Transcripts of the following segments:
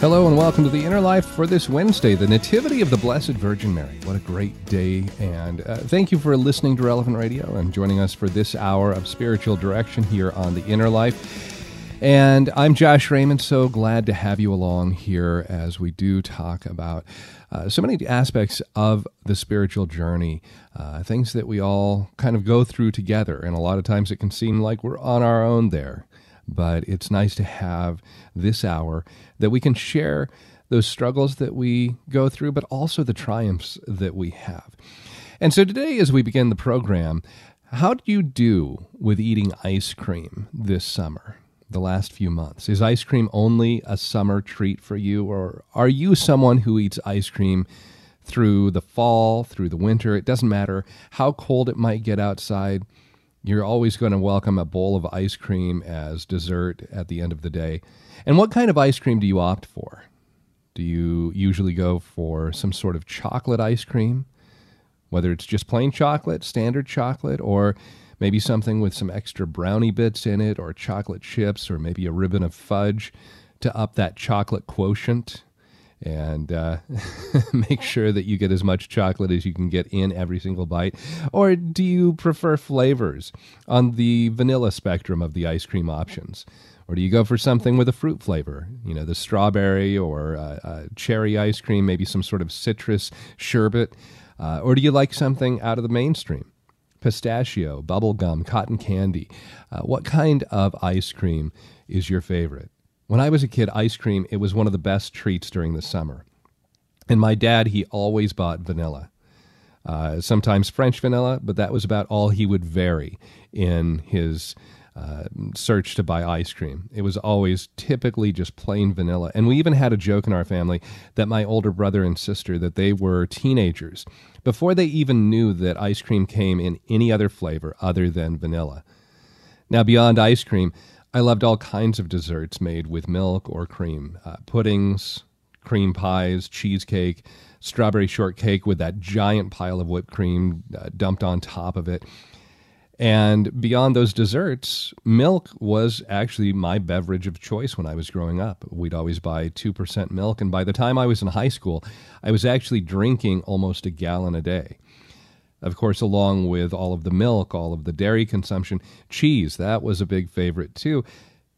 Hello and welcome to the Inner Life for this Wednesday, the Nativity of the Blessed Virgin Mary. What a great day! And uh, thank you for listening to Relevant Radio and joining us for this hour of spiritual direction here on the Inner Life. And I'm Josh Raymond, so glad to have you along here as we do talk about uh, so many aspects of the spiritual journey, uh, things that we all kind of go through together. And a lot of times it can seem like we're on our own there but it's nice to have this hour that we can share those struggles that we go through, but also the triumphs that we have. And so today, as we begin the program, how do you do with eating ice cream this summer, the last few months? Is ice cream only a summer treat for you, or are you someone who eats ice cream? Through the fall, through the winter, it doesn't matter how cold it might get outside you're always going to welcome a bowl of ice cream as dessert at the end of the day. And what kind of ice cream do you opt for? Do you usually go for some sort of chocolate ice cream? Whether it's just plain chocolate, standard chocolate, or maybe something with some extra brownie bits in it, or chocolate chips, or maybe a ribbon of fudge to up that chocolate quotient and uh, make sure that you get as much chocolate as you can get in every single bite? Or do you prefer flavors on the vanilla spectrum of the ice cream options? Or do you go for something with a fruit flavor? You know, the strawberry or uh, uh, cherry ice cream, maybe some sort of citrus sherbet? Uh, or do you like something out of the mainstream? Pistachio, bubblegum, cotton candy. Uh, what kind of ice cream is your favorite? When I was a kid, ice cream, it was one of the best treats during the summer. And my dad, he always bought vanilla. Uh, sometimes French vanilla, but that was about all he would vary in his uh, search to buy ice cream. It was always typically just plain vanilla. And we even had a joke in our family that my older brother and sister that they were teenagers before they even knew that ice cream came in any other flavor other than vanilla. Now, beyond ice cream, I loved all kinds of desserts made with milk or cream uh, puddings, cream pies, cheesecake, strawberry shortcake with that giant pile of whipped cream uh, dumped on top of it. And beyond those desserts, milk was actually my beverage of choice when I was growing up. We'd always buy 2% milk. And by the time I was in high school, I was actually drinking almost a gallon a day. Of course, along with all of the milk, all of the dairy consumption, cheese, that was a big favorite too.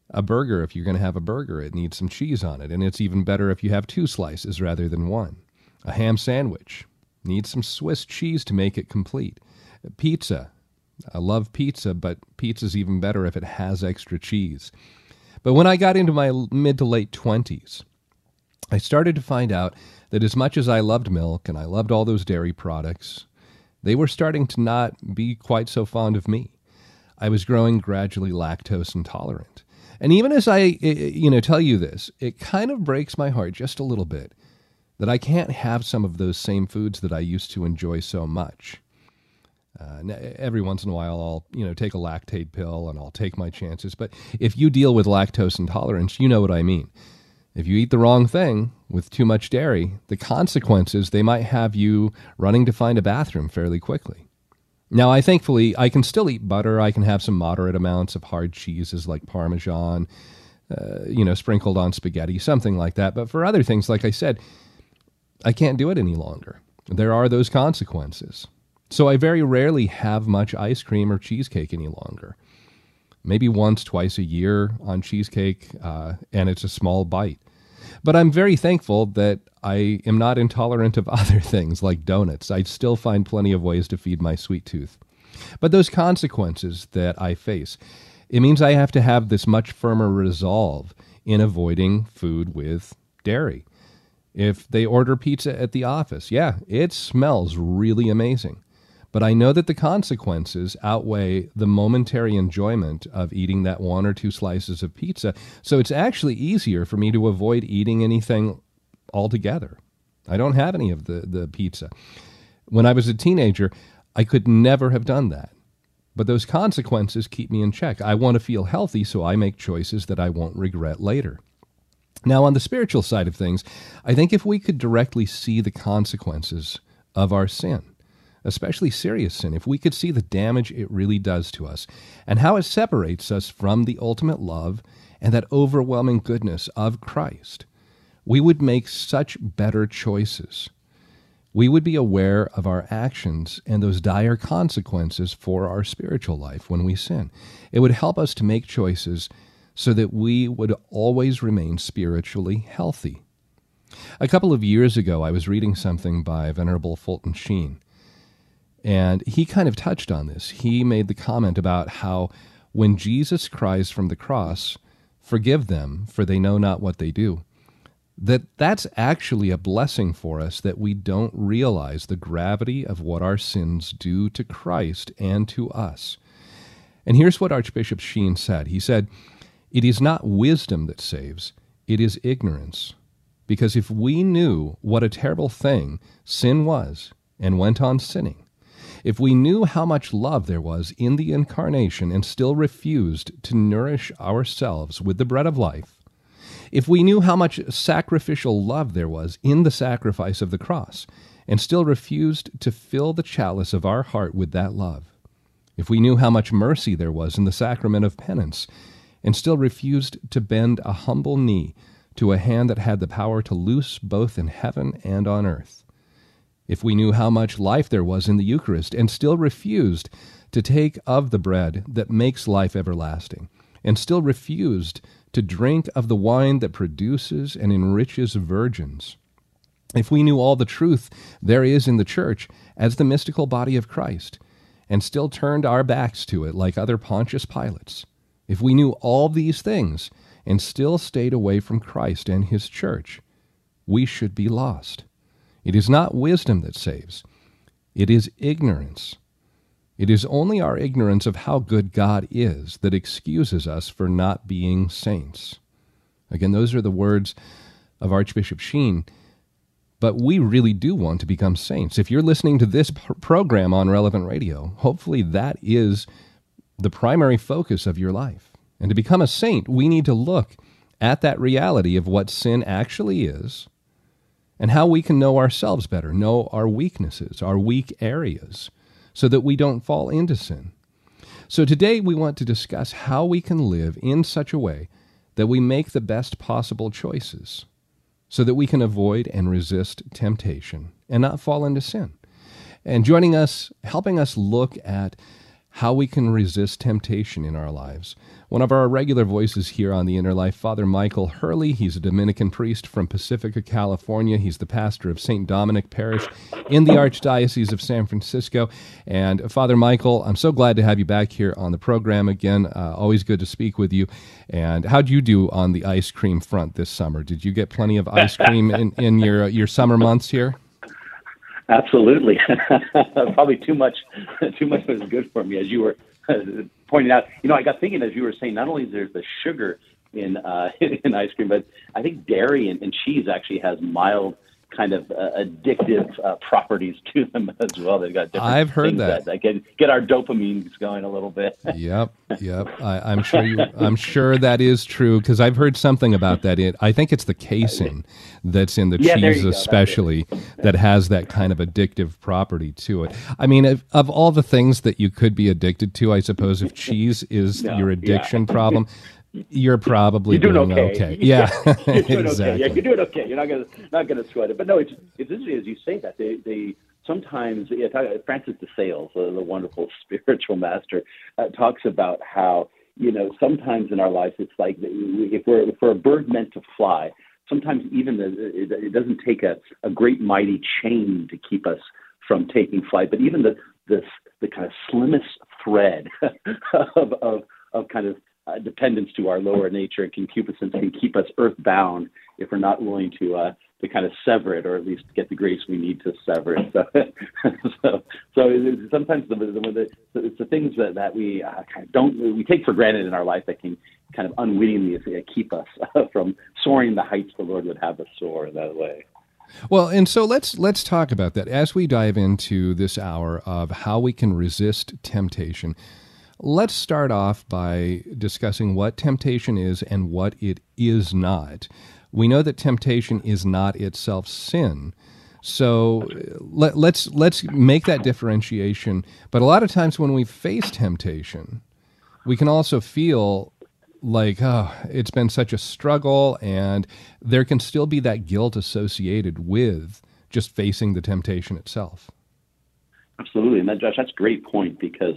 A burger, if you're going to have a burger, it needs some cheese on it. And it's even better if you have two slices rather than one. A ham sandwich needs some Swiss cheese to make it complete. Pizza, I love pizza, but pizza's even better if it has extra cheese. But when I got into my mid to late 20s, I started to find out that as much as I loved milk and I loved all those dairy products, they were starting to not be quite so fond of me. I was growing gradually lactose intolerant. And even as I, you know, tell you this, it kind of breaks my heart just a little bit that I can't have some of those same foods that I used to enjoy so much. Uh, every once in a while, I'll you know take a Lactaid pill and I'll take my chances. But if you deal with lactose intolerance, you know what I mean. If you eat the wrong thing with too much dairy, the consequences they might have you running to find a bathroom fairly quickly. Now, I thankfully I can still eat butter. I can have some moderate amounts of hard cheeses like Parmesan, uh, you know, sprinkled on spaghetti, something like that. But for other things, like I said, I can't do it any longer. There are those consequences. So I very rarely have much ice cream or cheesecake any longer maybe once, twice a year on cheesecake, uh, and it's a small bite. But I'm very thankful that I am not intolerant of other things like donuts. I still find plenty of ways to feed my sweet tooth. But those consequences that I face, it means I have to have this much firmer resolve in avoiding food with dairy. If they order pizza at the office, yeah, it smells really amazing. But I know that the consequences outweigh the momentary enjoyment of eating that one or two slices of pizza. So it's actually easier for me to avoid eating anything altogether. I don't have any of the, the pizza. When I was a teenager, I could never have done that. But those consequences keep me in check. I want to feel healthy, so I make choices that I won't regret later. Now, on the spiritual side of things, I think if we could directly see the consequences of our sin, especially serious sin, if we could see the damage it really does to us and how it separates us from the ultimate love and that overwhelming goodness of Christ, we would make such better choices. We would be aware of our actions and those dire consequences for our spiritual life when we sin. It would help us to make choices so that we would always remain spiritually healthy. A couple of years ago, I was reading something by Venerable Fulton Sheen, and he kind of touched on this. He made the comment about how when Jesus cries from the cross, Forgive them, for they know not what they do, that that's actually a blessing for us that we don't realize the gravity of what our sins do to Christ and to us. And here's what Archbishop Sheen said. He said, it is not wisdom that saves, it is ignorance. Because if we knew what a terrible thing sin was and went on sinning, if we knew how much love there was in the incarnation and still refused to nourish ourselves with the bread of life, if we knew how much sacrificial love there was in the sacrifice of the cross and still refused to fill the chalice of our heart with that love, if we knew how much mercy there was in the sacrament of penance and still refused to bend a humble knee to a hand that had the power to loose both in heaven and on earth. If we knew how much life there was in the Eucharist and still refused to take of the bread that makes life everlasting, and still refused to drink of the wine that produces and enriches virgins, if we knew all the truth there is in the Church as the mystical body of Christ, and still turned our backs to it like other Pontius Pilates, if we knew all these things and still stayed away from Christ and his church, we should be lost. It is not wisdom that saves, it is ignorance. It is only our ignorance of how good God is that excuses us for not being saints. Again, those are the words of Archbishop Sheen. But we really do want to become saints. If you're listening to this program on Relevant Radio, hopefully that is the primary focus of your life. And to become a saint, we need to look at that reality of what sin actually is and how we can know ourselves better, know our weaknesses, our weak areas, so that we don't fall into sin. So today we want to discuss how we can live in such a way that we make the best possible choices so that we can avoid and resist temptation and not fall into sin. And joining us, helping us look at how we can resist temptation in our lives. One of our regular voices here on the Inner Life, Father Michael Hurley. He's a Dominican priest from Pacifica, California. He's the pastor of St. Dominic Parish in the Archdiocese of San Francisco. And Father Michael, I'm so glad to have you back here on the program again. Uh, always good to speak with you. And how'd you do on the ice cream front this summer? Did you get plenty of ice cream in, in your, your summer months here? Absolutely, probably too much. Too much was good for me, as you were pointing out. You know, I got thinking as you were saying. Not only is there the sugar in uh, in ice cream, but I think dairy and, and cheese actually has mild kind of uh, addictive uh, properties to them as well. They've got different I've heard that. that. that get get our dopamines going a little bit. yep, yep. I, am sure you, I'm sure that is true because I've heard something about that. It, I think it's the casein that's in the yeah, cheese, especially that has that kind of addictive property to it. I mean, of, of, all the things that you could be addicted to, I suppose if cheese is no, your addiction yeah. problem, you're probably you're doing, doing okay. okay. Yeah, you're doing exactly. okay. Yeah, you're doing okay. You're not gonna not gonna sweat it. But no, it's it's interesting as you say that they they sometimes yeah, Francis de Sales, uh, the wonderful spiritual master, uh, talks about how you know sometimes in our lives it's like if we're if we're a bird meant to fly, sometimes even the, it, it doesn't take a, a great mighty chain to keep us from taking flight, but even the this the kind of slimmest thread of, of, of kind of uh, dependence to our lower nature and concupiscence can keep us earthbound if we're not willing to uh, to kind of sever it or at least get the grace we need to sever it. So, so, so sometimes the, the, the, it's the things that, that we uh, kind of don't we take for granted in our life that can kind of unwittingly keep us from soaring the heights the Lord would have us soar in that way. Well, and so let's let's talk about that as we dive into this hour of how we can resist temptation. Let's start off by discussing what temptation is and what it is not. We know that temptation is not itself sin. So uh, let, let's let's make that differentiation. But a lot of times when we face temptation, we can also feel like oh it's been such a struggle and there can still be that guilt associated with just facing the temptation itself absolutely and that josh that's a great point because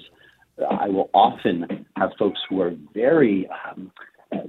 i will often have folks who are very um,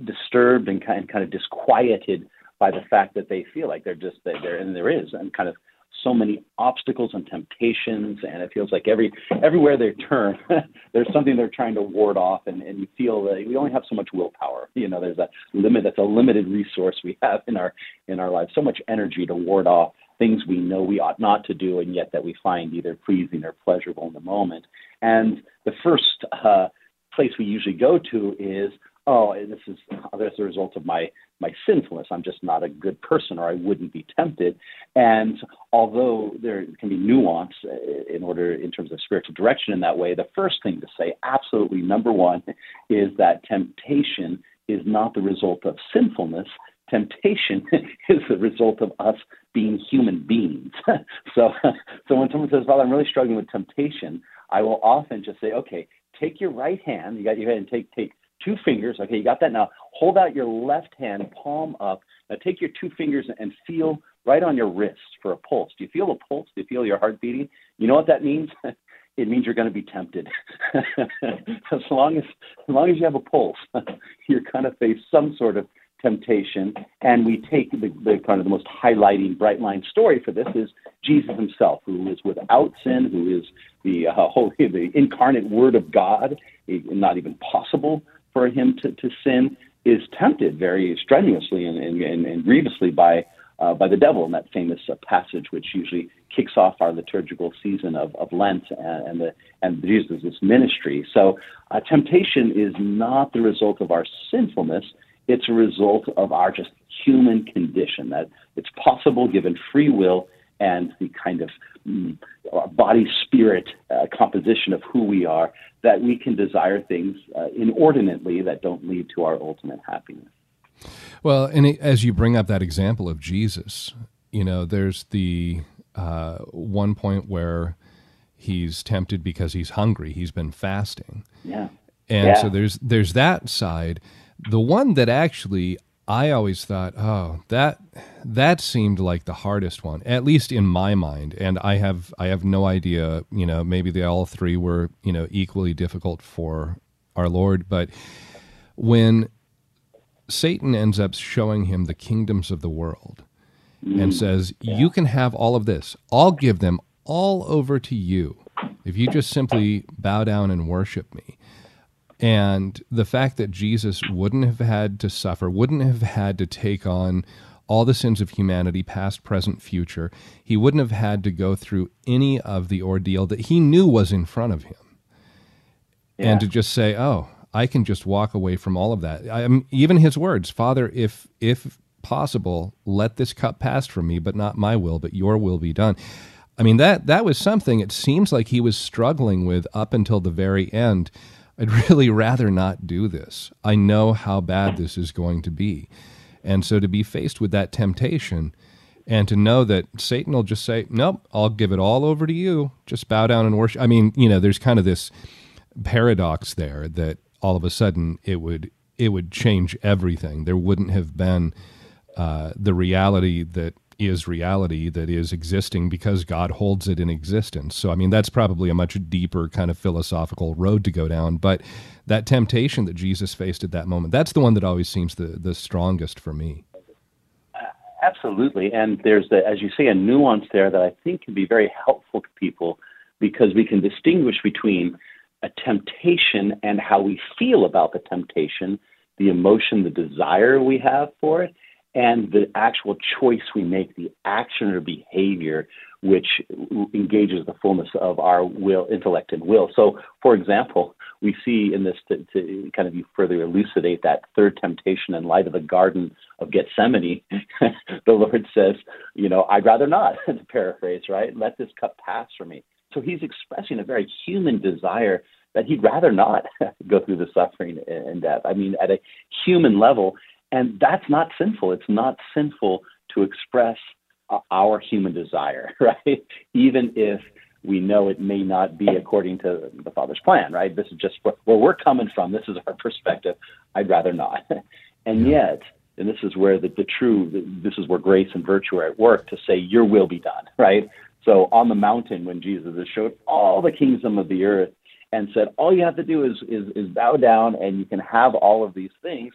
disturbed and kind, kind of disquieted by the fact that they feel like they're just there and there is and kind of so many obstacles and temptations, and it feels like every everywhere they turn, there's something they're trying to ward off, and, and you feel that we only have so much willpower. You know, there's a limit. That's a limited resource we have in our in our lives. So much energy to ward off things we know we ought not to do, and yet that we find either pleasing or pleasurable in the moment. And the first uh, place we usually go to is, oh, this is this is a result of my my sinfulness. I'm just not a good person, or I wouldn't be tempted. And although there can be nuance uh, in order, in terms of spiritual direction in that way, the first thing to say, absolutely, number one, is that temptation is not the result of sinfulness. Temptation is the result of us being human beings. so, so when someone says, "Well, I'm really struggling with temptation," I will often just say, "Okay, take your right hand. You got your hand and take take two fingers. Okay, you got that now. Hold out your left hand, palm up. Now take your two fingers and feel right on your wrist for a pulse. Do you feel a pulse? Do you feel your heart beating? You know what that means? it means you're going to be tempted. as long as as long as you have a pulse, you're going to face some sort of temptation. And we take the, the kind of the most highlighting bright line story for this is Jesus himself, who is without sin, who is the uh, holy, the incarnate Word of God, not even possible for him to, to sin is tempted very strenuously and, and, and grievously by uh, by the devil in that famous uh, passage, which usually kicks off our liturgical season of, of Lent and, and the and Jesus' ministry. So, uh, temptation is not the result of our sinfulness; it's a result of our just human condition. That it's possible, given free will and the kind of mm, body spirit uh, composition of who we are, that we can desire things uh, inordinately that don't lead to our ultimate happiness. Well, and it, as you bring up that example of Jesus, you know, there's the uh, one point where he's tempted because he's hungry. He's been fasting. Yeah. And yeah. so there's there's that side. The one that actually I always thought, oh, that that seemed like the hardest one, at least in my mind. And I have I have no idea, you know, maybe they all three were, you know, equally difficult for our Lord. But when Satan ends up showing him the kingdoms of the world mm. and says, yeah. You can have all of this. I'll give them all over to you if you just simply bow down and worship me. And the fact that Jesus wouldn't have had to suffer, wouldn't have had to take on all the sins of humanity, past, present, future, he wouldn't have had to go through any of the ordeal that he knew was in front of him. Yeah. And to just say, oh, I can just walk away from all of that. I, even his words, Father, if if possible, let this cup pass from me, but not my will, but your will be done. I mean that that was something it seems like he was struggling with up until the very end. I'd really rather not do this. I know how bad this is going to be. And so to be faced with that temptation and to know that Satan will just say, Nope, I'll give it all over to you. Just bow down and worship. I mean, you know, there's kind of this paradox there that all of a sudden it would it would change everything. There wouldn't have been uh, the reality that is reality that is existing because God holds it in existence. So, I mean, that's probably a much deeper kind of philosophical road to go down. But that temptation that Jesus faced at that moment, that's the one that always seems the, the strongest for me. Absolutely. And there's, the, as you say, a nuance there that I think can be very helpful to people because we can distinguish between a temptation and how we feel about the temptation, the emotion, the desire we have for it, and the actual choice we make, the action or behavior which engages the fullness of our will, intellect, and will. So, for example, we see in this to, to kind of further elucidate that third temptation in light of the Garden of Gethsemane, the Lord says, you know, I'd rather not, to paraphrase, right? Let this cup pass from me. So he's expressing a very human desire that he'd rather not go through the suffering and death. I mean, at a human level, and that's not sinful. It's not sinful to express our human desire, right? Even if we know it may not be according to the Father's plan, right? This is just where we're coming from. This is our perspective. I'd rather not. and yet, and this is where the, the true, this is where grace and virtue are at work to say, Your will be done, right? So on the mountain, when Jesus has showed all the kingdom of the earth and said, All you have to do is, is, is bow down and you can have all of these things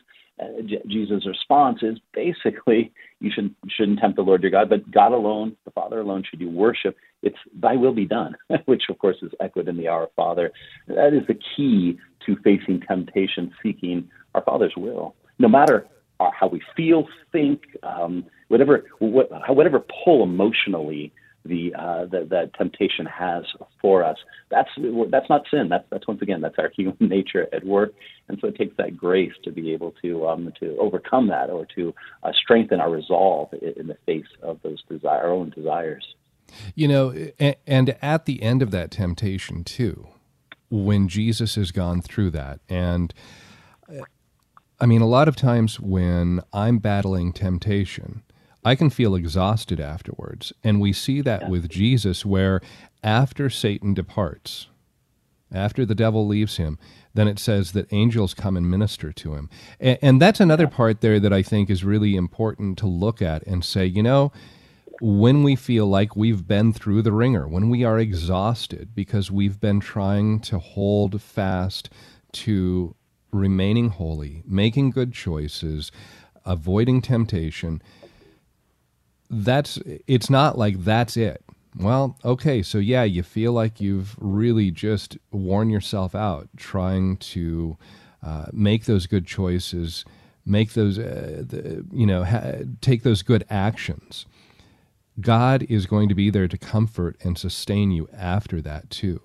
Jesus' response is basically you should, shouldn't tempt the Lord your God, but God alone, the Father alone, should you worship. It's thy will be done, which of course is echoed in the Our Father. That is the key to facing temptation, seeking our Father's will. No matter how we feel, think, um, whatever, whatever pull emotionally the uh, that, temptation has for us. That's that's not sin. That's that's once again that's our human nature at work, and so it takes that grace to be able to um, to overcome that or to uh, strengthen our resolve in the face of those desire, our own desires. You know, and at the end of that temptation too, when Jesus has gone through that, and I mean, a lot of times when I'm battling temptation I can feel exhausted afterwards. And we see that yeah. with Jesus, where after Satan departs, after the devil leaves him, then it says that angels come and minister to him. And, and that's another part there that I think is really important to look at and say, you know, when we feel like we've been through the wringer, when we are exhausted because we've been trying to hold fast to remaining holy, making good choices, avoiding temptation, that's it's not like that's it. Well, okay, so yeah, you feel like you've really just worn yourself out trying to uh, make those good choices, make those, uh, the, you know, ha- take those good actions. God is going to be there to comfort and sustain you after that too.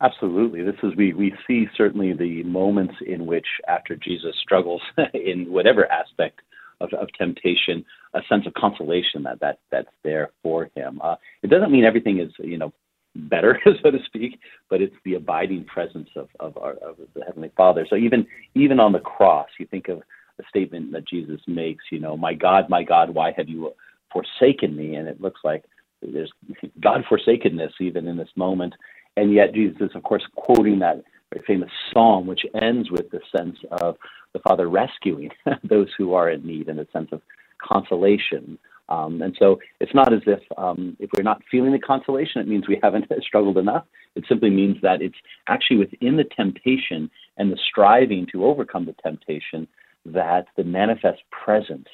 Absolutely. This is we we see certainly the moments in which after Jesus struggles in whatever aspect of, of temptation, a sense of consolation that, that that's there for him. Uh, it doesn't mean everything is you know better, so to speak, but it's the abiding presence of of, our, of the heavenly Father. So even even on the cross, you think of a statement that Jesus makes. You know, my God, my God, why have you forsaken me? And it looks like there's God forsakenness even in this moment. And yet Jesus is, of course, quoting that famous psalm, which ends with the sense of the Father rescuing those who are in need in a sense of consolation. Um, and so it's not as if um, if we're not feeling the consolation, it means we haven't struggled enough. It simply means that it's actually within the temptation and the striving to overcome the temptation that the manifest presence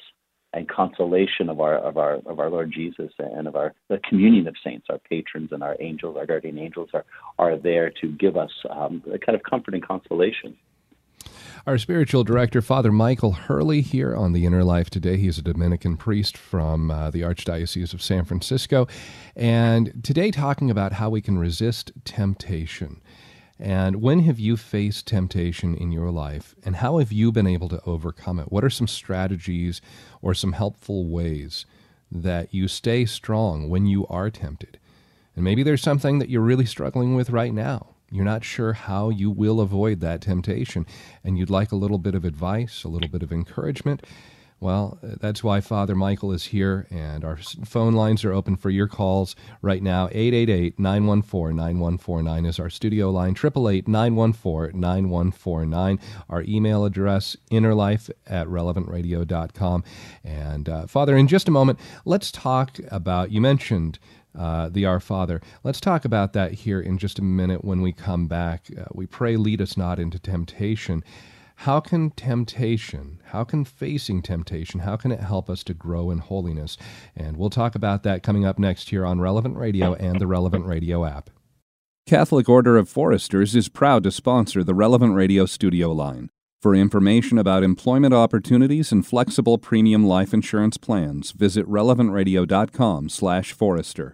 and consolation of our of our of our Lord Jesus and of our the communion of saints, our patrons and our angels, our guardian angels are are there to give us um, a kind of comfort and consolation. Our spiritual director, Father Michael Hurley, here on the Inner Life today. He's a Dominican priest from uh, the Archdiocese of San Francisco, and today talking about how we can resist temptation. And when have you faced temptation in your life, and how have you been able to overcome it? What are some strategies or some helpful ways that you stay strong when you are tempted? And maybe there's something that you're really struggling with right now. You're not sure how you will avoid that temptation, and you'd like a little bit of advice, a little bit of encouragement. Well, that's why Father Michael is here, and our phone lines are open for your calls right now. 888 914 9149 is our studio line, 888 914 9149. Our email address, innerlife at relevantradio.com. And uh, Father, in just a moment, let's talk about, you mentioned uh, the Our Father. Let's talk about that here in just a minute when we come back. Uh, we pray, lead us not into temptation. how can temptation, how can facing temptation, how can it help us to grow in holiness? And we'll talk about that coming up next here on Relevant Radio and the Relevant Radio app. Catholic Order of Foresters is proud to sponsor the Relevant Radio studio line. For information about employment opportunities and flexible premium life insurance plans, visit relevantradio.com/forester.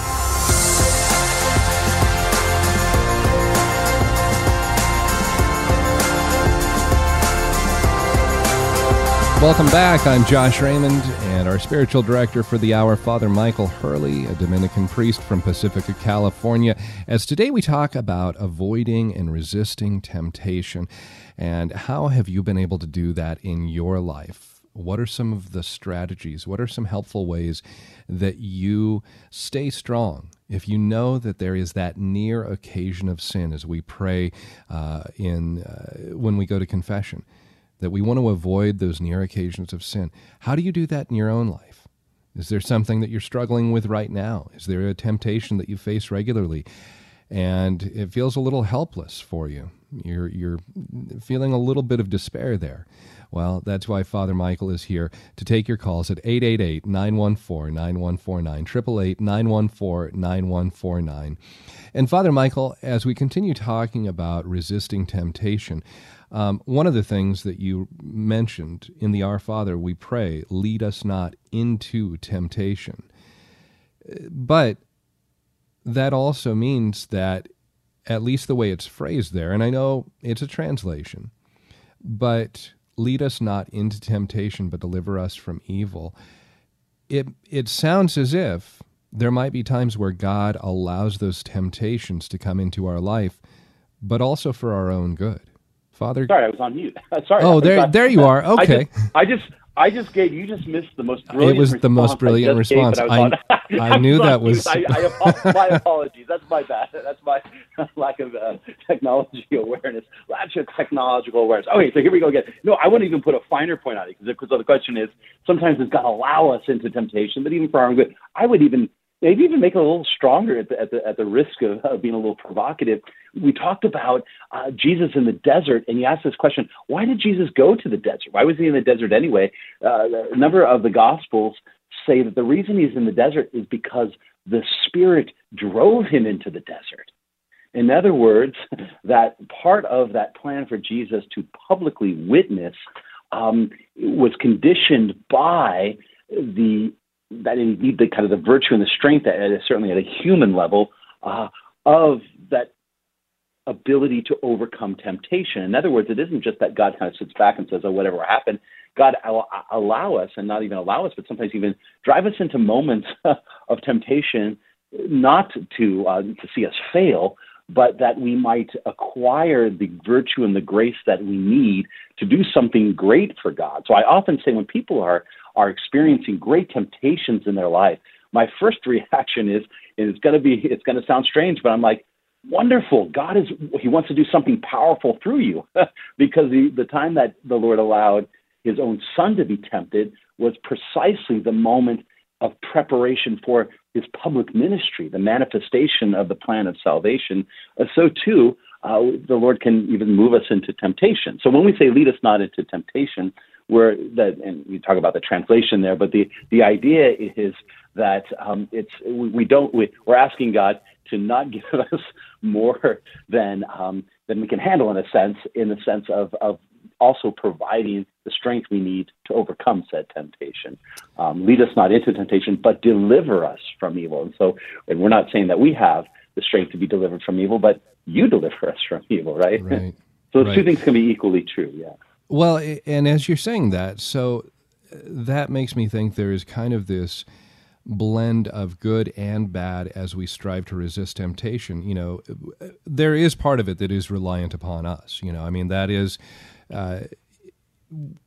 Welcome back. I'm Josh Raymond, and our spiritual director for the hour, Father Michael Hurley, a Dominican priest from Pacifica, California. As today we talk about avoiding and resisting temptation, and how have you been able to do that in your life? What are some of the strategies? What are some helpful ways that you stay strong if you know that there is that near occasion of sin as we pray uh, in uh, when we go to confession? That we want to avoid those near occasions of sin. How do you do that in your own life? Is there something that you're struggling with right now? Is there a temptation that you face regularly and it feels a little helpless for you? You're, you're feeling a little bit of despair there. Well, that's why Father Michael is here to take your calls at 888 914 9149, 888 914 9149. And Father Michael, as we continue talking about resisting temptation, um, one of the things that you mentioned in the Our Father, we pray, lead us not into temptation. But that also means that, at least the way it's phrased there, and I know it's a translation, but lead us not into temptation, but deliver us from evil. It, it sounds as if there might be times where God allows those temptations to come into our life, but also for our own good. Father? Sorry, I was on mute. Sorry. Oh, there, there you are. Okay. I just, I just, I just gave you just missed the most brilliant. It was the most brilliant response. I, I, I, knew that was. I, I, my apologies. That's my bad. That's my lack of uh, technology awareness, lack of technological awareness. Okay, so here we go again. No, I wouldn't even put a finer point on it because the question is sometimes it's got to allow us into temptation, but even for our own good, I would even maybe even make it a little stronger at the, at the, at the risk of, of being a little provocative. We talked about uh, Jesus in the desert, and you asked this question why did Jesus go to the desert? Why was he in the desert anyway? Uh, a number of the Gospels say that the reason he's in the desert is because the Spirit drove him into the desert. In other words, that part of that plan for Jesus to publicly witness um, was conditioned by the that indeed the kind of the virtue and the strength, at, certainly at a human level, uh, of that ability to overcome temptation. In other words, it isn't just that God kind of sits back and says, "Oh, whatever happened." God allow us, and not even allow us, but sometimes even drive us into moments of temptation, not to uh, to see us fail, but that we might acquire the virtue and the grace that we need to do something great for God. So I often say when people are are experiencing great temptations in their life, my first reaction is, and it's going to be, it's going to sound strange, but I'm like, wonderful. God is, He wants to do something powerful through you because the, the time that the Lord allowed His own Son to be tempted was precisely the moment of preparation for His public ministry, the manifestation of the plan of salvation. Uh, so too, uh, the Lord can even move us into temptation. So when we say lead us not into temptation, where that and we talk about the translation there, but the the idea is that um, it's we, we don't we, we're asking God to not give us more than um, than we can handle in a sense, in the sense of of also providing the strength we need to overcome said temptation. Um, lead us not into temptation, but deliver us from evil. And so, and we're not saying that we have the strength to be delivered from evil, but you deliver us from evil, right? Right. so those right. two things can be equally true. Yeah. Well, and as you're saying that, so uh, that makes me think there is kind of this blend of good and bad as we strive to resist temptation. You know, there is part of it that is reliant upon us. You know, I mean, that is. Uh,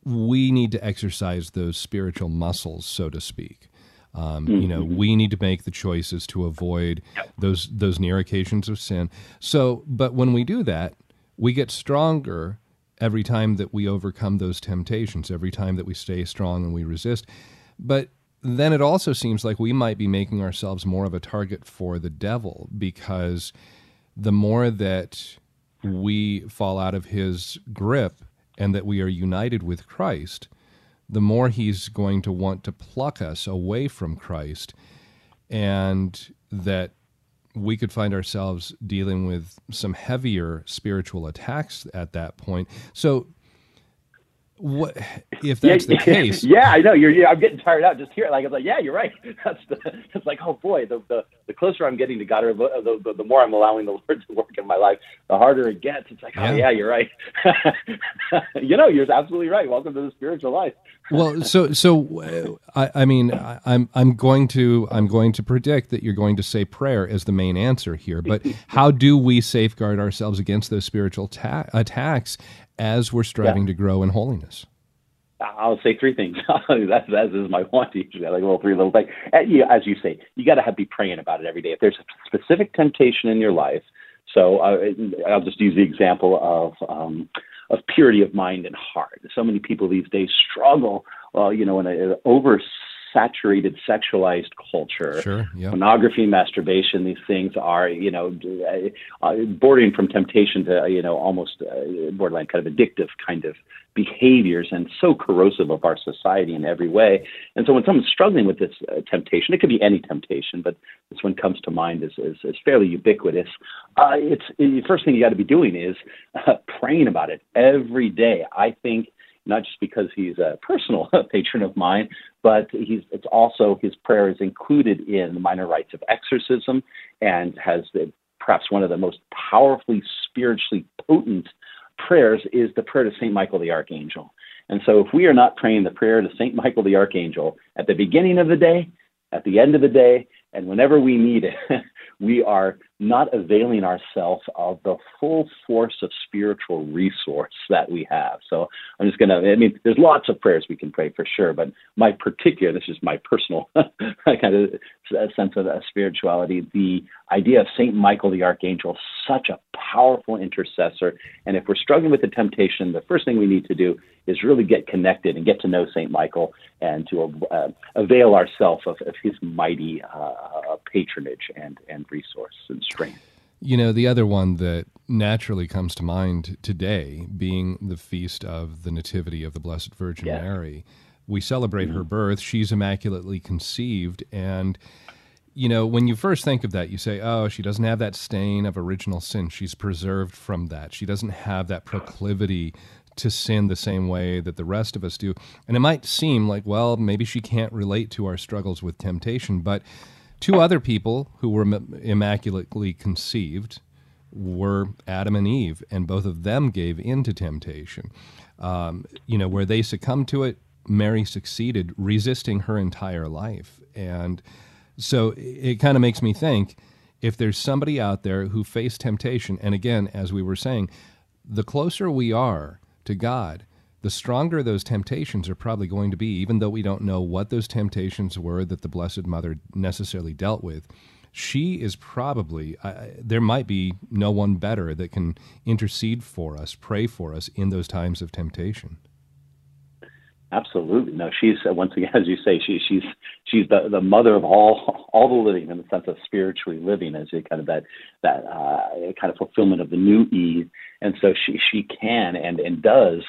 we need to exercise those spiritual muscles, so to speak. Um, mm-hmm. You know, we need to make the choices to avoid those those near occasions of sin. So, but when we do that, we get stronger every time that we overcome those temptations. Every time that we stay strong and we resist. But then it also seems like we might be making ourselves more of a target for the devil because the more that we fall out of his grip and that we are united with Christ, the more he's going to want to pluck us away from Christ, and that we could find ourselves dealing with some heavier spiritual attacks at that point. So, what if that's yeah, the case? Yeah, I know. You're. Yeah, I'm getting tired out just here. Like it's like, yeah, you're right. That's the. It's like, oh boy, the the, the closer I'm getting to God, or the, the, the more I'm allowing the Lord to work in my life, the harder it gets. It's like, oh yeah, you're right. you know, you're absolutely right. Welcome to the spiritual life. Well, so so I, I mean, I, I'm I'm going to I'm going to predict that you're going to say prayer as the main answer here. But how do we safeguard ourselves against those spiritual ta- attacks as we're striving yeah. to grow in holiness? I'll say three things. that's that is my one teacher. Like little three little things. As you say, you got to be praying about it every day. If there's a specific temptation in your life, so uh, I'll just use the example of um, of purity of mind and heart. So many people these days struggle, well, you know, in an oversaturated sexualized culture. Sure, yep. Pornography, masturbation, these things are, you know, uh, bordering from temptation to, you know, almost uh, borderline kind of addictive kind of behaviors and so corrosive of our society in every way. And so when someone's struggling with this uh, temptation, it could be any temptation, but this one comes to mind as, as, as fairly ubiquitous. Uh, it's the first thing you got to be doing is uh, praying about it every day. I think not just because he's a personal patron of mine, but he's it's also his prayer is included in the minor rites of exorcism and has the, perhaps one of the most powerfully spiritually potent prayers is the prayer to Saint Michael the Archangel. And so if we are not praying the prayer to Saint Michael the Archangel at the beginning of the day, at the end of the day, and whenever we need it, we are not availing ourselves of the full force of spiritual resource that we have. So I'm just going to, I mean, there's lots of prayers we can pray for sure, but my particular, this is my personal kind of sense of spirituality, the idea of St. Michael the Archangel, such a powerful intercessor. And if we're struggling with the temptation, the first thing we need to do is really get connected and get to know St. Michael and to uh, avail ourselves of, of, his mighty uh, patronage and, and resource and strength. You know, the other one that naturally comes to mind today being the feast of the Nativity of the Blessed Virgin. Mary. We celebrate mm-hmm. her birth. She's immaculately conceived. And, you know, when you first think of that, you say, oh, she doesn't have that stain of original sin. She's preserved from that. She doesn't have that proclivity to sin the same way that the rest of us do. And it might seem like, well, maybe she can't relate to our struggles with temptation, but two other people who were immaculately conceived were Adam and Eve, and both of them gave in to temptation. Um, you know, where they succumbed to it, Mary succeeded, resisting her entire life. And so it kind of makes me think if there's somebody out there who faced temptation, and again, as we were saying, the closer we are to God, the stronger those temptations are probably going to be, even though we don't know what those temptations were that the Blessed Mother necessarily dealt with. She is probably, uh, there might be no one better that can intercede for us, pray for us in those times of temptation. Absolutely. No, she's uh, once again, as you say, she, she's she's the, the mother of all all the living in the sense of spiritually living, as kind of that that uh, kind of fulfillment of the new Eve. And so she she can and and does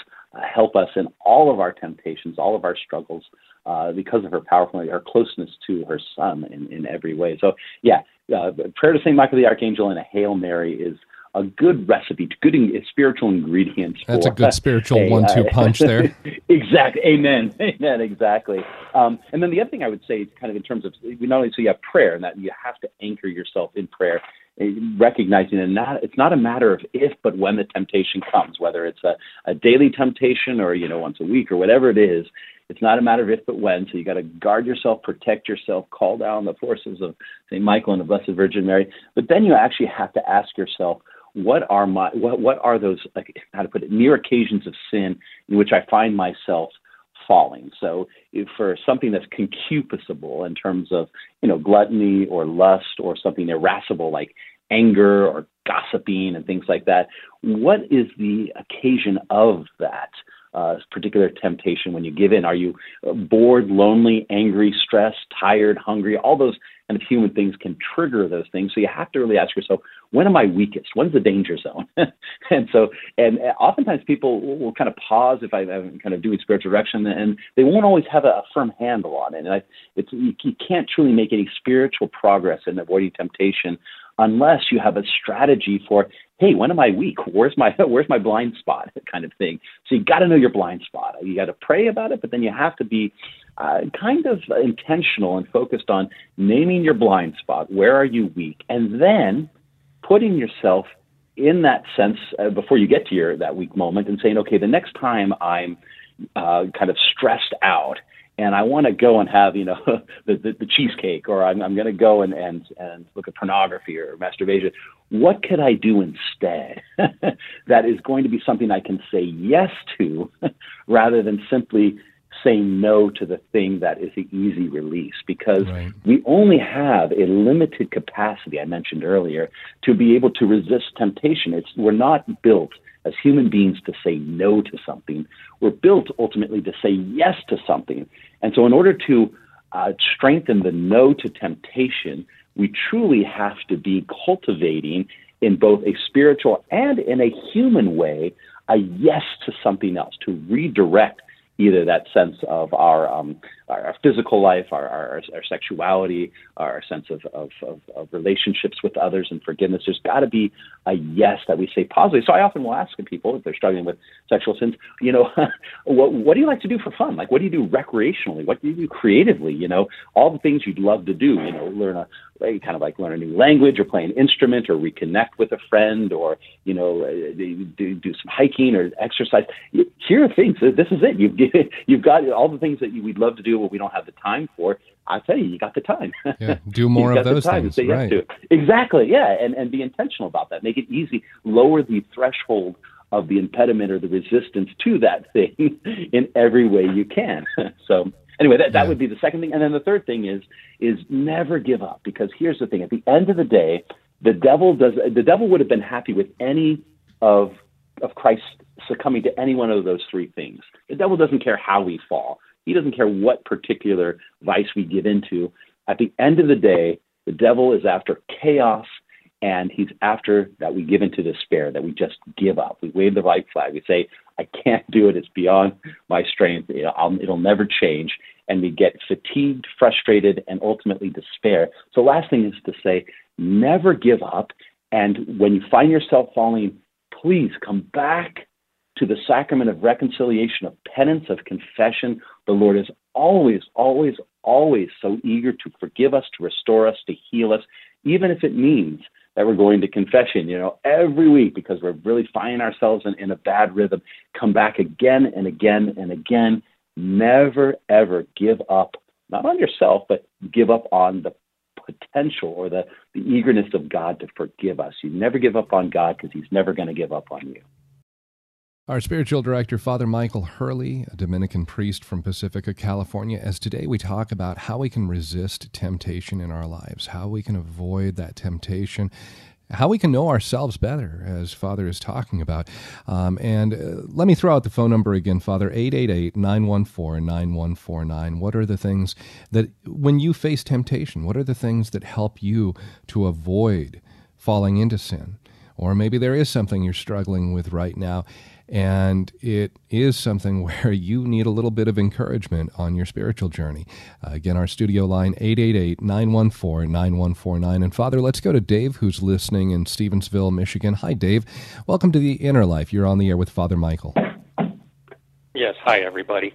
help us in all of our temptations, all of our struggles, uh, because of her powerful, her closeness to her son in, in every way. So, yeah, uh, prayer to Saint Michael the Archangel and a Hail Mary is a good recipe, good in, spiritual ingredients. That's for, a good spiritual a, one-two uh, punch there. exactly. Amen. Amen. Exactly. Um, and then the other thing I would say, kind of in terms of, we not only so you have prayer, and that you have to anchor yourself in prayer, recognizing and not it's not a matter of if but when the temptation comes whether it's a, a daily temptation or you know once a week or whatever it is it's not a matter of if but when. So you got to guard yourself protect yourself call down the forces of st michael and the blessed virgin mary. But then you actually have to ask yourself what are my what what are those like how to put it near occasions of sin in which I find myself falling. So for something that's concupiscible in terms of you know gluttony or lust or something irascible like anger or gossiping and things like that, what is the occasion of that? Uh, particular temptation when you give in? Are you bored, lonely, angry, stressed, tired, hungry? All those kind of human things can trigger those things. So you have to really ask yourself, when am I weakest? When's the danger zone? and so, and oftentimes people will kind of pause if I'm kind of doing spiritual direction, and they won't always have a, firm handle on it. And I, it's you, you can't truly make any spiritual progress in avoiding temptation unless you have a strategy for hey when am i weak? Where's my where's my blind spot? Kind of thing. So you got to know your blind spot. You got to pray about it but then you have to be uh, kind of intentional and focused on naming your blind spot. Where are you weak? And then putting yourself in that sense uh, before you get to your that weak moment and saying okay the next time i'm uh, kind of stressed out and I want to go and have you know the, the, the cheesecake, or I'm, I'm going to go and, and and look at pornography or masturbation. What could I do instead that is going to be something I can say yes to, rather than simply saying no to the thing that is the easy release? Because right. we only have a limited capacity. I mentioned earlier to be able to resist temptation. It's we're not built as human beings to say no to something. We're built ultimately to say yes to something. And so, in order to uh, strengthen the no to temptation, we truly have to be cultivating in both a spiritual and in a human way a yes to something else, to redirect either that sense of our um, our, physical life, our, our, our sexuality, our sense of, of, of, of, relationships with others and forgiveness. There's got to be a yes that we say positively. So I often will ask people if they're struggling with sexual sins, you know, what, what do you like to do for fun? Like, what do you do recreationally? What do you do creatively? You know, all the things you'd love to do, you know, learn a, kind of like learn a new language or play an instrument or reconnect with a friend or, you know, uh, do, do some hiking or exercise. Here are things. This is it. You've, you've got all the things that you, we'd love to do what we don't have the time for. I tell you, you got the time. Yeah, do more of those things. right. Yes exactly. Yeah, and and be intentional about that. Make it easy. Lower the threshold of the impediment or the resistance to that thing in every way you can. so anyway, that, that yeah. would be the second thing. And then the third thing is is never give up because here's the thing: at the end of the day, the devil does the devil would have been happy with any of of Christ succumbing to any one of those three things. The devil doesn't care how we fall. He doesn't care what particular vice we give into. At the end of the day, the devil is after chaos and he's after that we give into despair, that we just give up. We wave the white flag. We say, I can't do it. It's beyond my strength. You know, it'll never change. And we get fatigued, frustrated, and ultimately despair. So, last thing is to say, never give up. And when you find yourself falling, please come back to the sacrament of reconciliation, of penance, of confession. The Lord is always, always, always so eager to forgive us, to restore us, to heal us, even if it means that we're going to confession, you know, every week because we're really finding ourselves in, in a bad rhythm. Come back again and again and again. Never, ever give up, not on yourself, but give up on the potential or the, the eagerness of God to forgive us. You never give up on God because He's never going to give up on you. Our spiritual director, Father Michael Hurley, a Dominican priest from Pacifica, California, as today we talk about how we can resist temptation in our lives, how we can avoid that temptation, how we can know ourselves better, as Father is talking about. Um, and uh, let me throw out the phone number again, Father 888 914 9149. What are the things that, when you face temptation, what are the things that help you to avoid falling into sin? Or maybe there is something you're struggling with right now and it is something where you need a little bit of encouragement on your spiritual journey. Uh, again, our studio line 888-914-9149. And Father, let's go to Dave who's listening in Stevensville, Michigan. Hi Dave. Welcome to the Inner Life. You're on the air with Father Michael. Yes, hi everybody.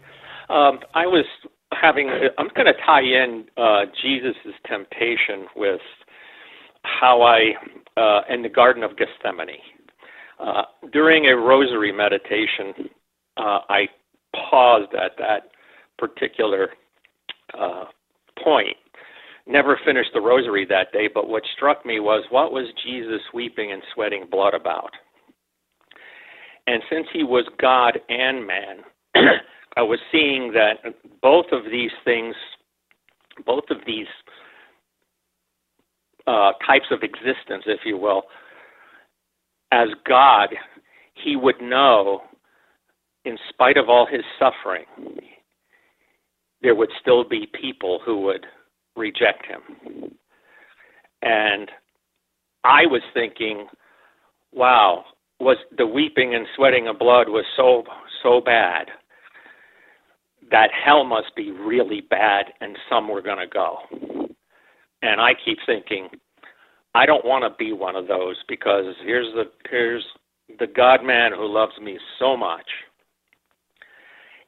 Um, I was having I'm going to tie in uh, Jesus' temptation with how I uh, in the Garden of Gethsemane uh, during a rosary meditation, uh, I paused at that particular uh, point, never finished the rosary that day, but what struck me was what was Jesus weeping and sweating blood about? And since he was God and man, I was seeing that both of these things, both of these uh, types of existence, if you will, as God, he would know, in spite of all his suffering, there would still be people who would reject him. And I was thinking, wow, was the weeping and sweating of blood was so so bad that hell must be really bad and some were going to go. And I keep thinking, I don't want to be one of those because here's the here's the God man who loves me so much.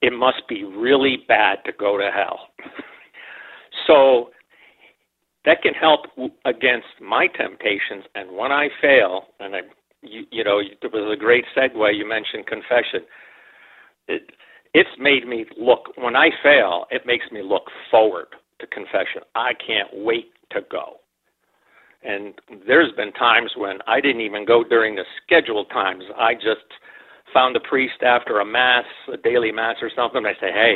It must be really bad to go to hell. so that can help against my temptations and when I fail and I you, you know it was a great segue you mentioned confession. It it's made me look when I fail, it makes me look forward to confession. I can't wait to go. And there's been times when I didn't even go during the scheduled times. I just found the priest after a mass, a daily mass or something. And I say, "Hey,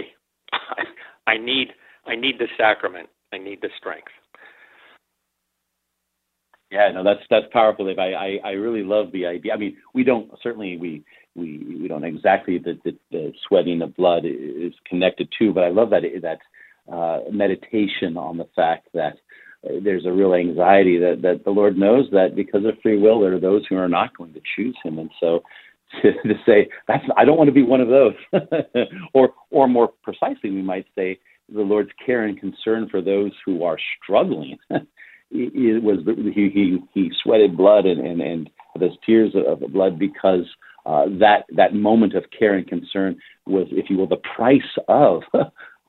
I, I need I need the sacrament. I need the strength." Yeah, no, that's that's powerful, Dave. I, I, I really love the idea. I mean, we don't certainly we we we don't exactly the, the, the sweating of blood is connected to, but I love that that uh, meditation on the fact that there's a real anxiety that, that the Lord knows that because of free will, there are those who are not going to choose Him, and so to, to say that's I don't want to be one of those, or or more precisely, we might say the Lord's care and concern for those who are struggling. it was he he he sweated blood and and and those tears of blood because uh, that that moment of care and concern was, if you will, the price of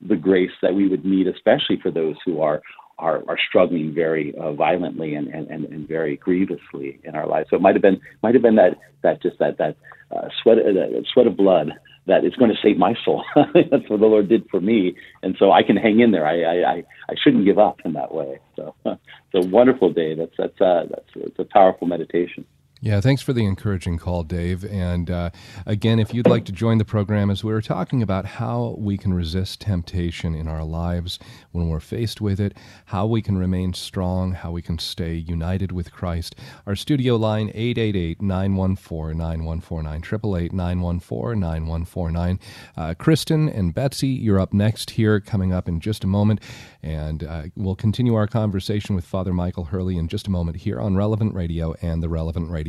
the grace that we would need, especially for those who are are, are struggling very uh, violently and, and, and, and very grievously in our lives. So it might have been might have been that that just that that uh, sweat uh, sweat of blood that is going to save my soul. that's what the Lord did for me, and so I can hang in there. I I, I, I shouldn't give up in that way. So it's a wonderful day. That's that's uh, that's it's a powerful meditation. Yeah, thanks for the encouraging call, Dave. And uh, again, if you'd like to join the program, as we were talking about how we can resist temptation in our lives when we're faced with it, how we can remain strong, how we can stay united with Christ. Our studio line 888-914-9149, 888-914-9149. Uh, Kristen and Betsy, you're up next here, coming up in just a moment, and uh, we'll continue our conversation with Father Michael Hurley in just a moment here on Relevant Radio and the Relevant Radio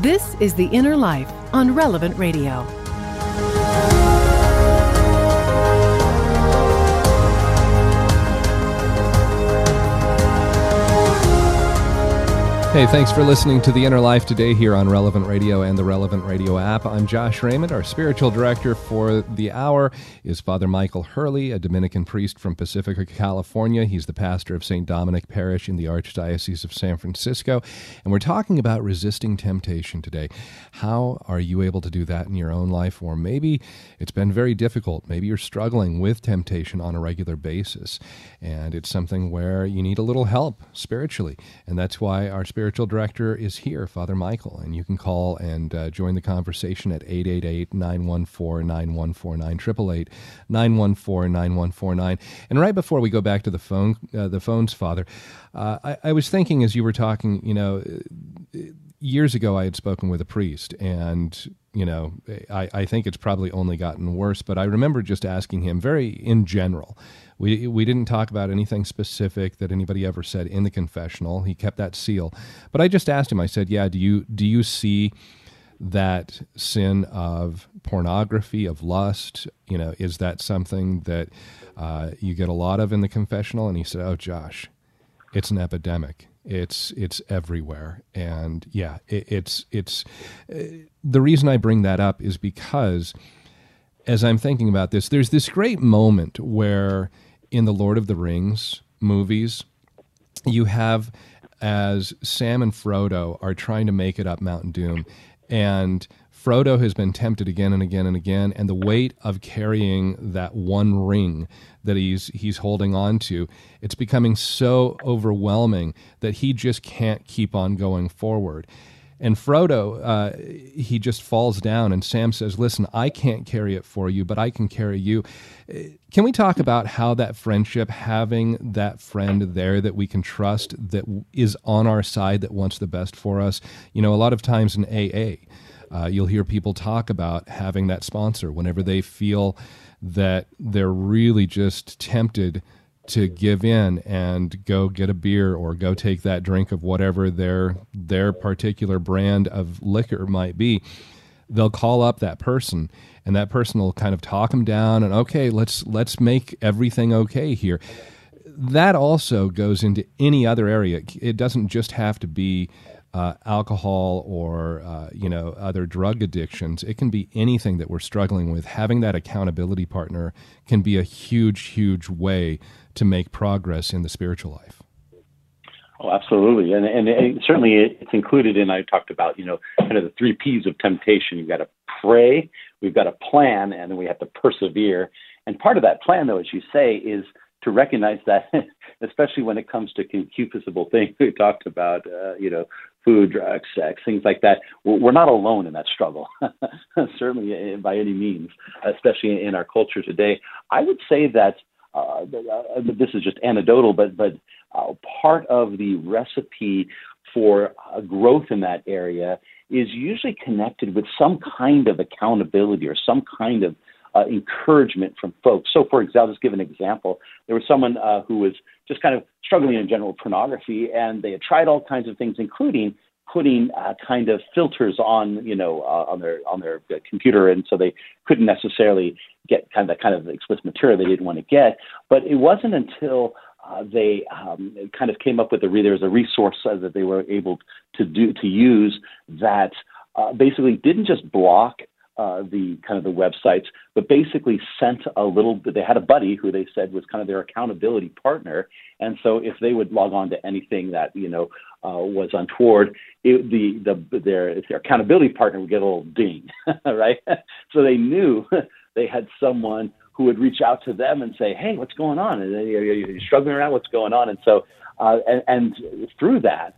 This is The Inner Life on Relevant Radio. Hey, thanks for listening to The Inner Life today here on Relevant Radio and the Relevant Radio app. I'm Josh Raymond. Our spiritual director for the hour is Father Michael Hurley, a Dominican priest from Pacifica, California. He's the pastor of St. Dominic Parish in the Archdiocese of San Francisco. And we're talking about resisting temptation today. How are you able to do that in your own life? Or maybe it's been very difficult. Maybe you're struggling with temptation on a regular basis. And it's something where you need a little help spiritually. And that's why our spiritual spiritual director is here, Father Michael, and you can call and uh, join the conversation at 888 914 9149, 888 914 9149. And right before we go back to the phone, uh, the phones, Father, uh, I, I was thinking as you were talking, you know, years ago I had spoken with a priest, and you know, I, I think it's probably only gotten worse. But I remember just asking him, very in general, we we didn't talk about anything specific that anybody ever said in the confessional. He kept that seal. But I just asked him. I said, "Yeah, do you do you see that sin of pornography, of lust? You know, is that something that uh, you get a lot of in the confessional?" And he said, "Oh, Josh, it's an epidemic." It's it's everywhere, and yeah, it, it's it's uh, the reason I bring that up is because as I'm thinking about this, there's this great moment where in the Lord of the Rings movies, you have as Sam and Frodo are trying to make it up Mount Doom, and Frodo has been tempted again and again and again, and the weight of carrying that one ring that he's he's holding on to, it's becoming so overwhelming that he just can't keep on going forward. And Frodo, uh, he just falls down, and Sam says, "Listen, I can't carry it for you, but I can carry you." Can we talk about how that friendship, having that friend there that we can trust, that is on our side, that wants the best for us? You know, a lot of times in AA, uh, you'll hear people talk about having that sponsor whenever they feel that they're really just tempted to give in and go get a beer or go take that drink of whatever their their particular brand of liquor might be they'll call up that person and that person will kind of talk them down and okay let's let's make everything okay here that also goes into any other area it doesn't just have to be uh, alcohol or uh, you know other drug addictions. It can be anything that we're struggling with. Having that accountability partner can be a huge, huge way to make progress in the spiritual life. Oh, absolutely, and and it, certainly it's included in. I talked about you know kind of the three P's of temptation. You've got to pray, we've got to plan, and then we have to persevere. And part of that plan, though, as you say, is to recognize that, especially when it comes to concupiscible things we talked about, uh, you know, food, drugs, sex, things like that. We're not alone in that struggle, certainly eh, by any means, especially in our culture today. I would say that uh, uh, this is just anecdotal, but but uh, part of the recipe for uh, growth in that area is usually connected with some kind of accountability or some kind of uh, encouragement from folks. So, for example, I'll just give an example. There was someone uh, who was just kind of struggling in general pornography, and they had tried all kinds of things, including putting uh, kind of filters on, you know, uh, on their on their uh, computer, and so they couldn't necessarily get kind of that kind of explicit material they didn't want to get. But it wasn't until uh, they um, kind of came up with a re- there was a resource uh, that they were able to do to use that uh, basically didn't just block uh, the kind of the websites, but basically sent a little. They had a buddy who they said was kind of their accountability partner, and so if they would log on to anything that you know uh, was untoward, it, the the their their accountability partner would get a little ding, right? so they knew they had someone who would reach out to them and say, "Hey, what's going on? Are you're struggling around? What's going on?" And so, uh, and, and through that,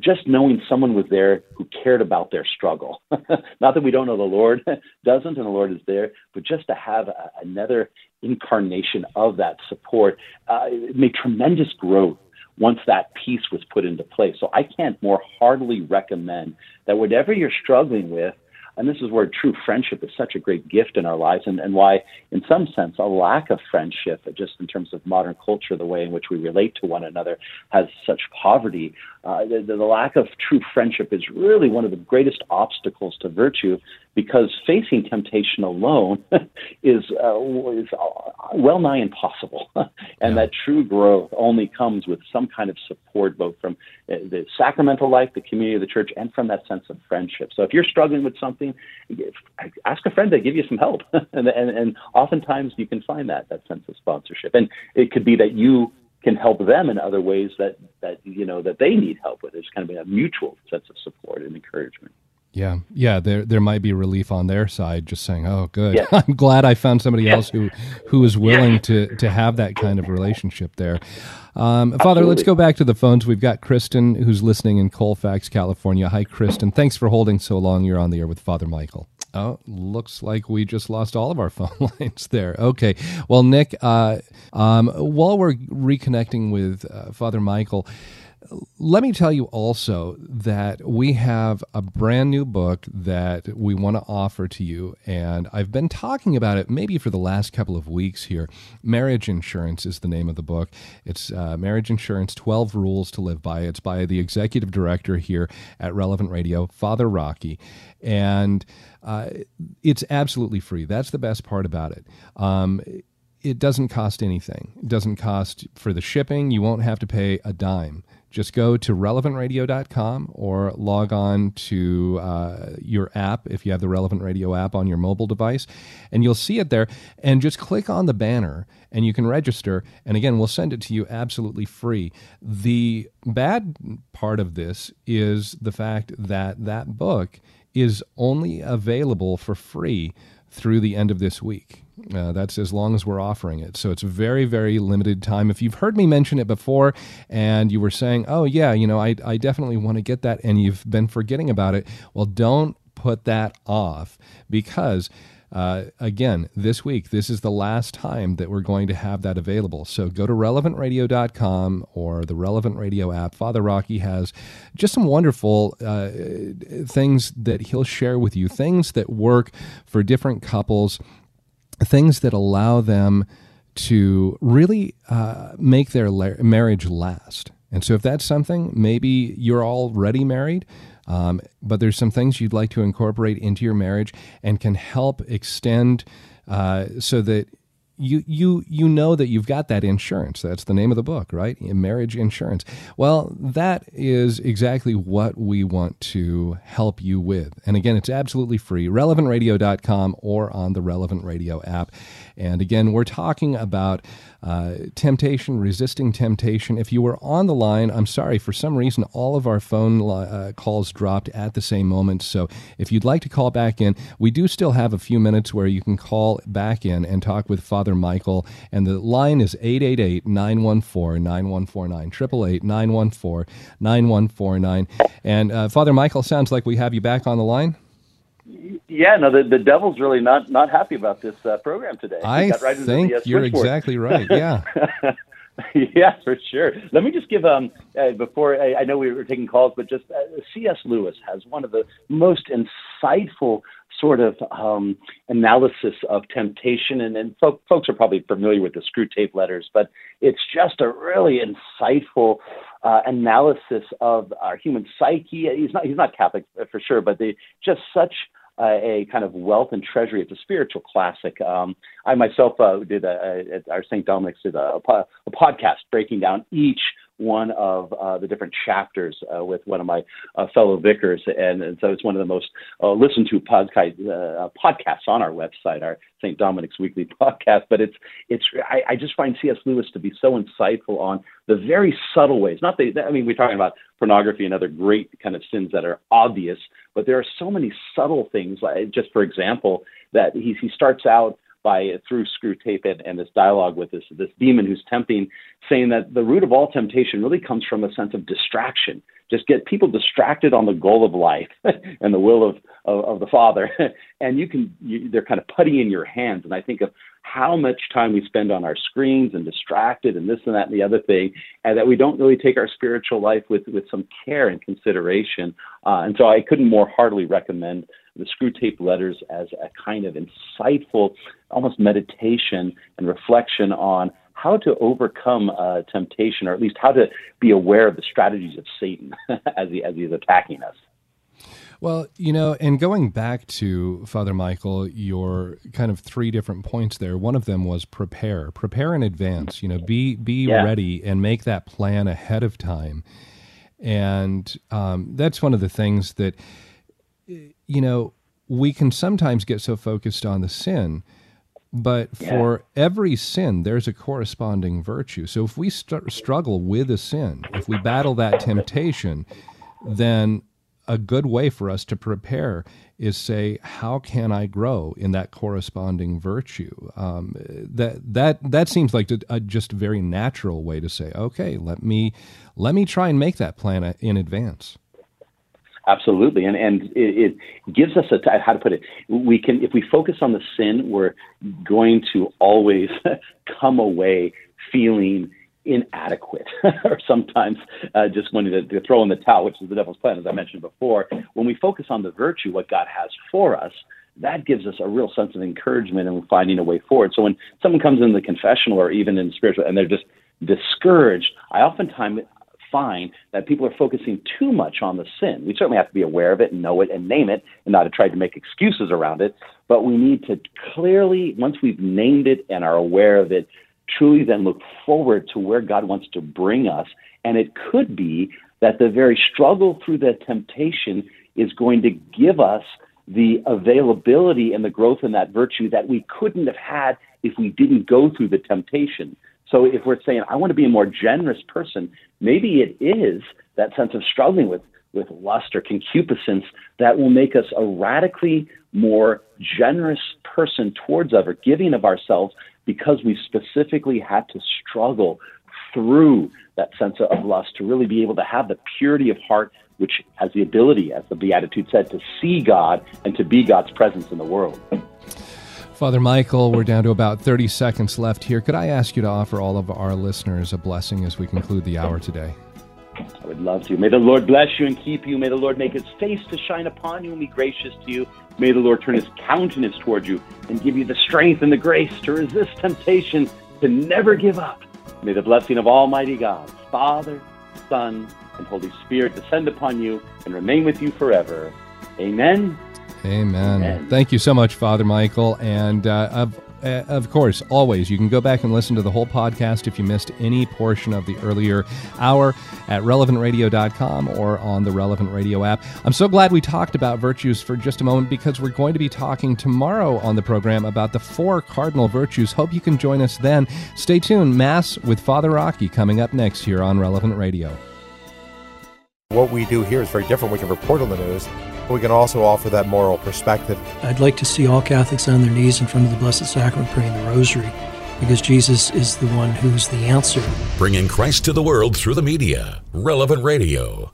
just knowing someone was there who cared about their struggle. Not that we don't know the Lord doesn't, and the Lord is there, but just to have a, another incarnation of that support uh, made tremendous growth once that piece was put into place. So I can't more heartily recommend that whatever you're struggling with, and this is where true friendship is such a great gift in our lives, and, and why, in some sense, a lack of friendship, just in terms of modern culture, the way in which we relate to one another, has such poverty. Uh, the, the lack of true friendship is really one of the greatest obstacles to virtue because facing temptation alone is, uh, is well nigh impossible. and that true growth only comes with some kind of support, both from uh, the sacramental life, the community of the church, and from that sense of friendship. So if you're struggling with something, ask a friend to give you some help. and, and, and oftentimes you can find that, that sense of sponsorship. And it could be that you can help them in other ways that, that you know that they need help with. It's kind of a mutual sense of support and encouragement. Yeah, yeah. There, there might be relief on their side, just saying, "Oh, good. I'm glad I found somebody else who, who is willing to to have that kind of relationship there." Um, Father, let's go back to the phones. We've got Kristen who's listening in Colfax, California. Hi, Kristen. Thanks for holding so long. You're on the air with Father Michael. Oh, looks like we just lost all of our phone lines there. Okay. Well, Nick, uh, um, while we're reconnecting with uh, Father Michael, let me tell you also that we have a brand new book that we want to offer to you. And I've been talking about it maybe for the last couple of weeks here. Marriage Insurance is the name of the book. It's uh, Marriage Insurance 12 Rules to Live By. It's by the executive director here at Relevant Radio, Father Rocky. And uh, it's absolutely free. That's the best part about it. Um, it doesn't cost anything. It doesn't cost for the shipping. You won't have to pay a dime just go to relevantradio.com or log on to uh, your app if you have the Relevant Radio app on your mobile device, and you'll see it there. And just click on the banner and you can register. And again, we'll send it to you absolutely free. The bad part of this is the fact that that book is only available for free through the end of this week. Uh, that's as long as we're offering it. So it's very, very limited time. If you've heard me mention it before and you were saying, oh, yeah, you know, I, I definitely want to get that, and you've been forgetting about it, well, don't put that off because uh, again, this week, this is the last time that we're going to have that available. So go to relevantradio.com or the Relevant Radio app. Father Rocky has just some wonderful uh, things that he'll share with you, things that work for different couples, things that allow them to really uh, make their la- marriage last. And so, if that's something, maybe you're already married, um, but there's some things you'd like to incorporate into your marriage and can help extend uh, so that you you you know that you've got that insurance. That's the name of the book, right? Marriage insurance. Well, that is exactly what we want to help you with. And again, it's absolutely free. Relevantradio.com or on the Relevant Radio app. And again, we're talking about uh, temptation, resisting temptation. If you were on the line, I'm sorry, for some reason, all of our phone uh, calls dropped at the same moment. So if you'd like to call back in, we do still have a few minutes where you can call back in and talk with Father Michael. And the line is 888 914 9149, 888 914 9149. And uh, Father Michael, sounds like we have you back on the line. Yeah, no, the, the devil's really not not happy about this uh, program today. I right think the, uh, you're exactly right. Yeah. yeah, for sure. Let me just give um uh, before I, I, know we were taking calls, but just uh, C.S. Lewis has one of the most insightful sort of um, analysis of temptation, and, and fo- folks are probably familiar with the Screwtape letters, but it's just a really insightful uh, analysis of our human psyche. He's not he's not Catholic for sure, but they just such uh, a kind of wealth and treasury. It's a spiritual classic. Um, I myself uh, did a, a, our St. Dominic's did a, a, podcast breaking down each one of uh, the different chapters uh, with one of my uh, fellow vicars, and, and, so it's one of the most uh, listened to podcast, uh, podcasts on our website, our St. Dominic's Weekly podcast. But it's it's I, I, just find C.S. Lewis to be so insightful on the very subtle ways. Not the I mean we're talking about pornography and other great kind of sins that are obvious, but there are so many subtle things. Like just for example, that he he starts out by through Screwtape and, and this dialogue with this this demon who's tempting, saying that the root of all temptation really comes from a sense of distraction. Just get people distracted on the goal of life and the will of of, of the Father, and you can you, they're kind of putty in your hands. And I think of how much time we spend on our screens and distracted and this and that and the other thing, and that we don't really take our spiritual life with with some care and consideration. Uh, and so I couldn't more heartily recommend the Screwtape letters as a kind of insightful, almost meditation and reflection on how to overcome uh, temptation, or at least how to be aware of the strategies of Satan as he as he's attacking us. Well, you know, and going back to Father Michael, your kind of three different points there. One of them was prepare, prepare in advance. You know, be be yeah. ready and make that plan ahead of time. And um, that's one of the things that you know, we can sometimes get so focused on the sin, but yeah. for every sin, there's a corresponding virtue. So if we st- struggle with a sin, if we battle that temptation, then a good way for us to prepare is say, how can I grow in that corresponding virtue? Um, that that that seems like a, just very natural way to say, okay, let me let me try and make that plan in advance. Absolutely, and and it, it gives us a how to put it. We can if we focus on the sin, we're going to always come away feeling inadequate or sometimes uh, just wanting to, to throw in the towel, which is the devil's plan, as I mentioned before. When we focus on the virtue, what God has for us, that gives us a real sense of encouragement and finding a way forward. So when someone comes in the confessional or even in spiritual and they're just discouraged, I oftentimes find that people are focusing too much on the sin. We certainly have to be aware of it and know it and name it and not try to make excuses around it. But we need to clearly, once we've named it and are aware of it, truly then look forward to where God wants to bring us And it could be that the very struggle through the temptation is going to give us the availability and the growth in that virtue that we couldn't have had if we didn't go through the temptation. So if we're saying, I want to be a more generous person, maybe it is that sense of struggling with, with lust or concupiscence that will make us a radically more generous person towards other, giving of ourselves because we specifically had to struggle through that sense of lust to really be able to have the purity of heart which has the ability, as the Beatitude said, to see God and to be God's presence in the world. Father Michael, we're down to about 30 seconds left here. Could I ask you to offer all of our listeners a blessing as we conclude the hour today? I would love to. May the Lord bless you and keep you. May the Lord make his face to shine upon you and be gracious to you. May the Lord turn his countenance toward you and give you the strength and the grace to resist temptation, to never give up. May the blessing of Almighty God, Father, Son, and Holy Spirit descend upon you and remain with you forever. Amen. Amen. Amen. Thank you so much, Father Michael. And uh, uh, of course, always, you can go back and listen to the whole podcast if you missed any portion of the earlier hour at relevantradio.com or on the Relevant Radio app. I'm so glad we talked about virtues for just a moment because we're going to be talking tomorrow on the program about the four cardinal virtues. Hope you can join us then. Stay tuned. Mass with Father Rocky coming up next here on Relevant Radio. What we do here is very different. We can report on the news, but we can also offer that moral perspective. I'd like to see all Catholics on their knees in front of the Blessed Sacrament praying the Rosary because Jesus is the one who's the answer. Bringing Christ to the world through the media. Relevant Radio.